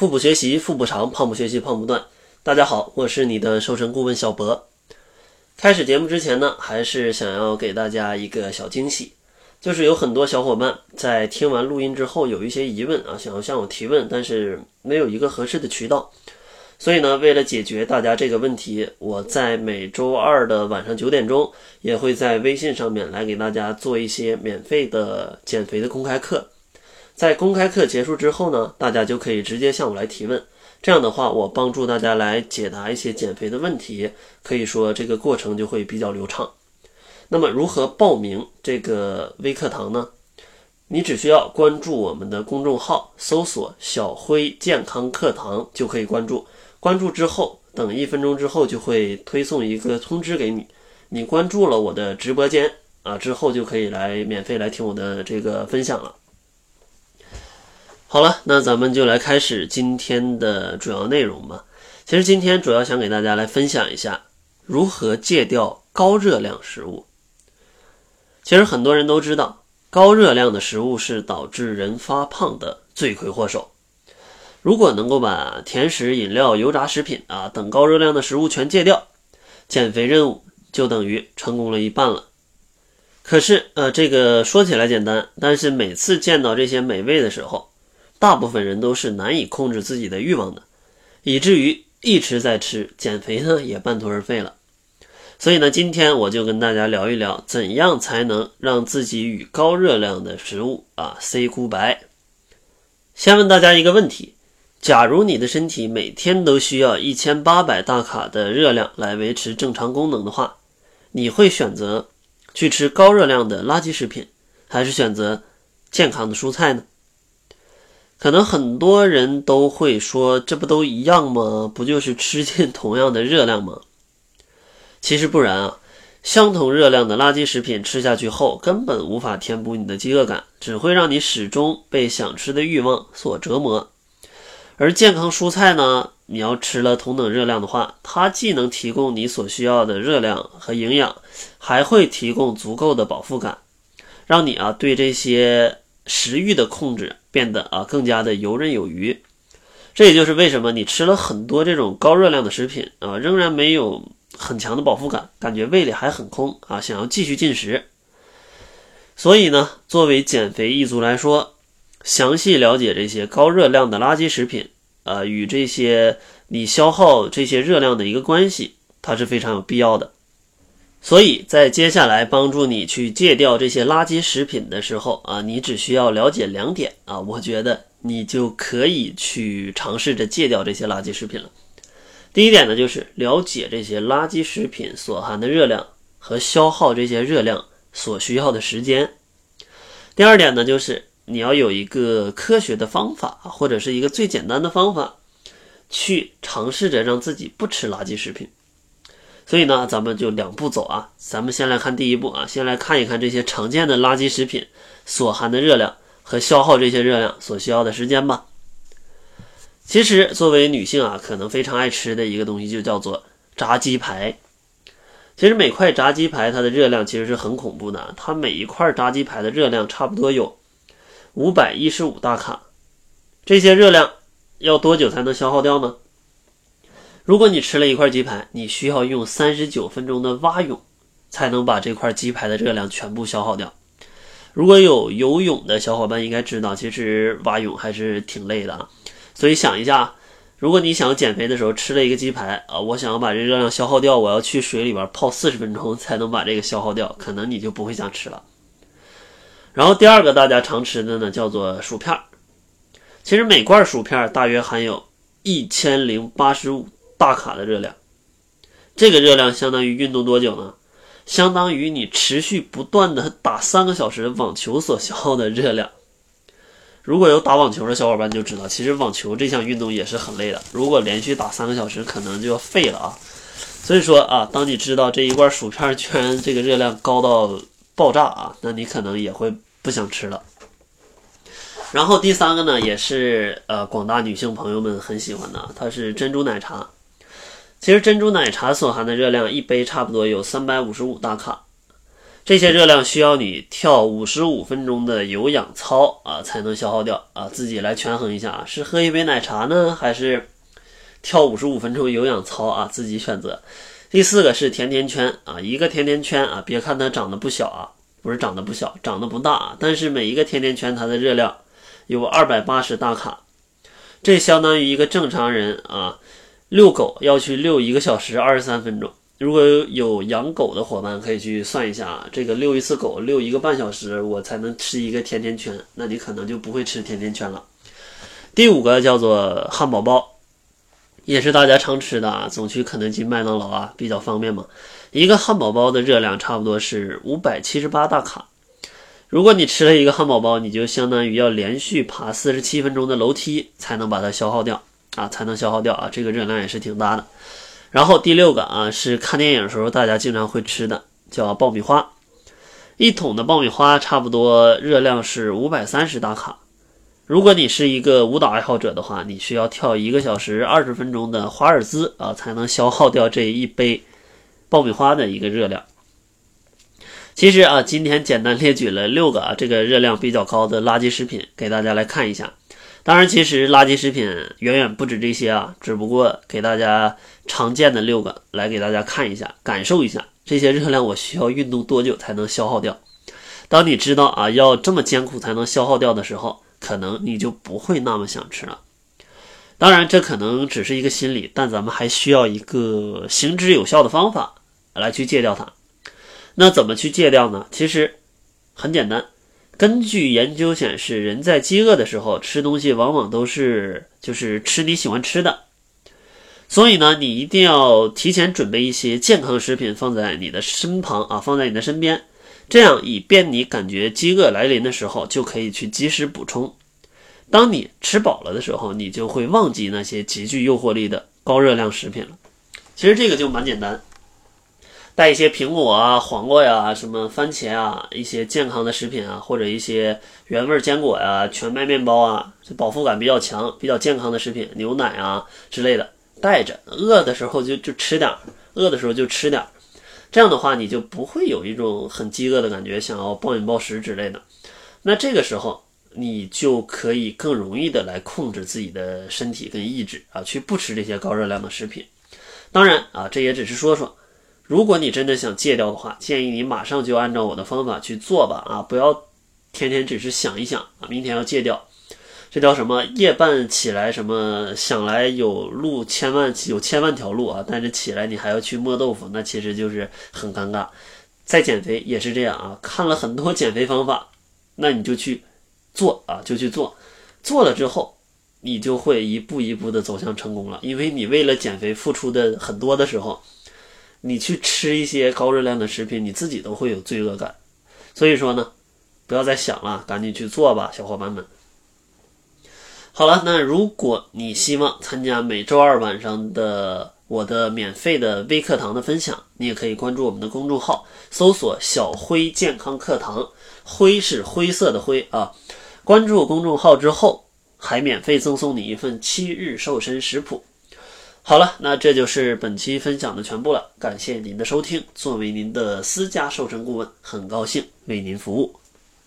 腹部学习腹部长，胖不学习胖不断。大家好，我是你的瘦身顾问小博。开始节目之前呢，还是想要给大家一个小惊喜，就是有很多小伙伴在听完录音之后有一些疑问啊，想要向我提问，但是没有一个合适的渠道。所以呢，为了解决大家这个问题，我在每周二的晚上九点钟，也会在微信上面来给大家做一些免费的减肥的公开课。在公开课结束之后呢，大家就可以直接向我来提问。这样的话，我帮助大家来解答一些减肥的问题，可以说这个过程就会比较流畅。那么，如何报名这个微课堂呢？你只需要关注我们的公众号，搜索“小辉健康课堂”就可以关注。关注之后，等一分钟之后就会推送一个通知给你。你关注了我的直播间啊，之后就可以来免费来听我的这个分享了。好了，那咱们就来开始今天的主要内容吧。其实今天主要想给大家来分享一下如何戒掉高热量食物。其实很多人都知道，高热量的食物是导致人发胖的罪魁祸首。如果能够把甜食、饮料、油炸食品啊等高热量的食物全戒掉，减肥任务就等于成功了一半了。可是，呃，这个说起来简单，但是每次见到这些美味的时候，大部分人都是难以控制自己的欲望的，以至于一直在吃，减肥呢也半途而废了。所以呢，今天我就跟大家聊一聊，怎样才能让自己与高热量的食物啊 say goodbye。先问大家一个问题：假如你的身体每天都需要一千八百大卡的热量来维持正常功能的话，你会选择去吃高热量的垃圾食品，还是选择健康的蔬菜呢？可能很多人都会说，这不都一样吗？不就是吃进同样的热量吗？其实不然啊，相同热量的垃圾食品吃下去后，根本无法填补你的饥饿感，只会让你始终被想吃的欲望所折磨。而健康蔬菜呢，你要吃了同等热量的话，它既能提供你所需要的热量和营养，还会提供足够的饱腹感，让你啊对这些食欲的控制。变得啊更加的游刃有余，这也就是为什么你吃了很多这种高热量的食品啊，仍然没有很强的饱腹感，感觉胃里还很空啊，想要继续进食。所以呢，作为减肥一族来说，详细了解这些高热量的垃圾食品啊与这些你消耗这些热量的一个关系，它是非常有必要的。所以在接下来帮助你去戒掉这些垃圾食品的时候啊，你只需要了解两点啊，我觉得你就可以去尝试着戒掉这些垃圾食品了。第一点呢，就是了解这些垃圾食品所含的热量和消耗这些热量所需要的时间。第二点呢，就是你要有一个科学的方法或者是一个最简单的方法，去尝试着让自己不吃垃圾食品。所以呢，咱们就两步走啊。咱们先来看第一步啊，先来看一看这些常见的垃圾食品所含的热量和消耗这些热量所需要的时间吧。其实，作为女性啊，可能非常爱吃的一个东西就叫做炸鸡排。其实每块炸鸡排它的热量其实是很恐怖的，它每一块炸鸡排的热量差不多有五百一十五大卡。这些热量要多久才能消耗掉呢？如果你吃了一块鸡排，你需要用三十九分钟的蛙泳，才能把这块鸡排的热量全部消耗掉。如果有游泳的小伙伴应该知道，其实蛙泳还是挺累的啊。所以想一下，如果你想减肥的时候吃了一个鸡排啊，我想要把这热量消耗掉，我要去水里边泡四十分钟才能把这个消耗掉，可能你就不会想吃了。然后第二个大家常吃的呢，叫做薯片儿。其实每罐薯片大约含有一千零八十五。大卡的热量，这个热量相当于运动多久呢？相当于你持续不断的打三个小时网球所消耗的热量。如果有打网球的小伙伴就知道，其实网球这项运动也是很累的。如果连续打三个小时，可能就要废了啊。所以说啊，当你知道这一罐薯片居然这个热量高到爆炸啊，那你可能也会不想吃了。然后第三个呢，也是呃广大女性朋友们很喜欢的，它是珍珠奶茶。其实珍珠奶茶所含的热量一杯差不多有三百五十五大卡，这些热量需要你跳五十五分钟的有氧操啊才能消耗掉啊，自己来权衡一下啊，是喝一杯奶茶呢，还是跳五十五分钟有氧操啊？自己选择。第四个是甜甜圈啊，一个甜甜圈啊，别看它长得不小啊，不是长得不小，长得不大啊，但是每一个甜甜圈它的热量有二百八十大卡，这相当于一个正常人啊遛狗要去遛一个小时二十三分钟。如果有养狗的伙伴可以去算一下啊，这个遛一次狗遛一个半小时，我才能吃一个甜甜圈，那你可能就不会吃甜甜圈了。第五个叫做汉堡包，也是大家常吃的啊，总去肯德基、麦当劳啊，比较方便嘛。一个汉堡包的热量差不多是五百七十八大卡，如果你吃了一个汉堡包，你就相当于要连续爬四十七分钟的楼梯才能把它消耗掉啊，才能消耗掉啊，这个热量也是挺大的。然后第六个啊，是看电影时候大家经常会吃的，叫爆米花。一桶的爆米花差不多热量是五百三十大卡。如果你是一个舞蹈爱好者的话，你需要跳一个小时二十分钟的华尔兹啊，才能消耗掉这一杯爆米花的一个热量。其实啊，今天简单列举了六个啊，这个热量比较高的垃圾食品，给大家来看一下。当然，其实垃圾食品远远不止这些啊，只不过给大家常见的六个来给大家看一下，感受一下这些热量我需要运动多久才能消耗掉。当你知道啊要这么艰苦才能消耗掉的时候，可能你就不会那么想吃了。当然，这可能只是一个心理，但咱们还需要一个行之有效的方法来去戒掉它。那怎么去戒掉呢？其实很简单。根据研究显示，人在饥饿的时候吃东西，往往都是就是吃你喜欢吃的。所以呢，你一定要提前准备一些健康食品放在你的身旁啊，放在你的身边，这样以便你感觉饥饿来临的时候就可以去及时补充。当你吃饱了的时候，你就会忘记那些极具诱惑力的高热量食品了。其实这个就蛮简单。带一些苹果啊、黄瓜呀、什么番茄啊，一些健康的食品啊，或者一些原味坚果呀、全麦面包啊，这饱腹感比较强、比较健康的食品，牛奶啊之类的，带着。饿的时候就就吃点儿，饿的时候就吃点儿，这样的话你就不会有一种很饥饿的感觉，想要暴饮暴食之类的。那这个时候你就可以更容易的来控制自己的身体跟意志啊，去不吃这些高热量的食品。当然啊，这也只是说说。如果你真的想戒掉的话，建议你马上就按照我的方法去做吧啊！不要天天只是想一想啊，明天要戒掉，这叫什么？夜半起来什么想来有路千万有千万条路啊，但是起来你还要去磨豆腐，那其实就是很尴尬。再减肥也是这样啊，看了很多减肥方法，那你就去做啊，就去做，做了之后你就会一步一步的走向成功了，因为你为了减肥付出的很多的时候。你去吃一些高热量的食品，你自己都会有罪恶感。所以说呢，不要再想了，赶紧去做吧，小伙伴们。好了，那如果你希望参加每周二晚上的我的免费的微课堂的分享，你也可以关注我们的公众号，搜索“小辉健康课堂”，灰是灰色的灰啊。关注公众号之后，还免费赠送你一份七日瘦身食谱。好了，那这就是本期分享的全部了。感谢您的收听，作为您的私家瘦身顾问，很高兴为您服务。